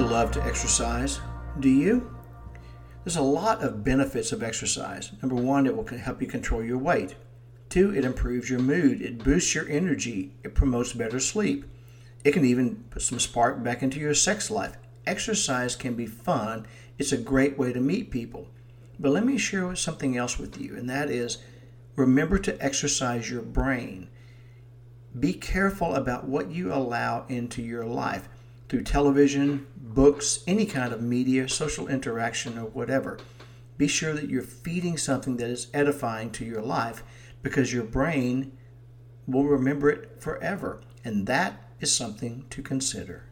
want to exercise, do you? There's a lot of benefits of exercise. Number one, it will help you control your weight. Two, it improves your mood. It boosts your energy. It promotes better sleep. It can even put some spark back into your sex life. Exercise can be fun. It's a great way to meet people. But let me share something else with you, and that is remember to exercise your brain. Be careful about what you allow into your life through television, books, any kind of media, social interaction, or whatever. Be sure that you're feeding something that is edifying to your life because your brain will remember it forever. And that is something to consider.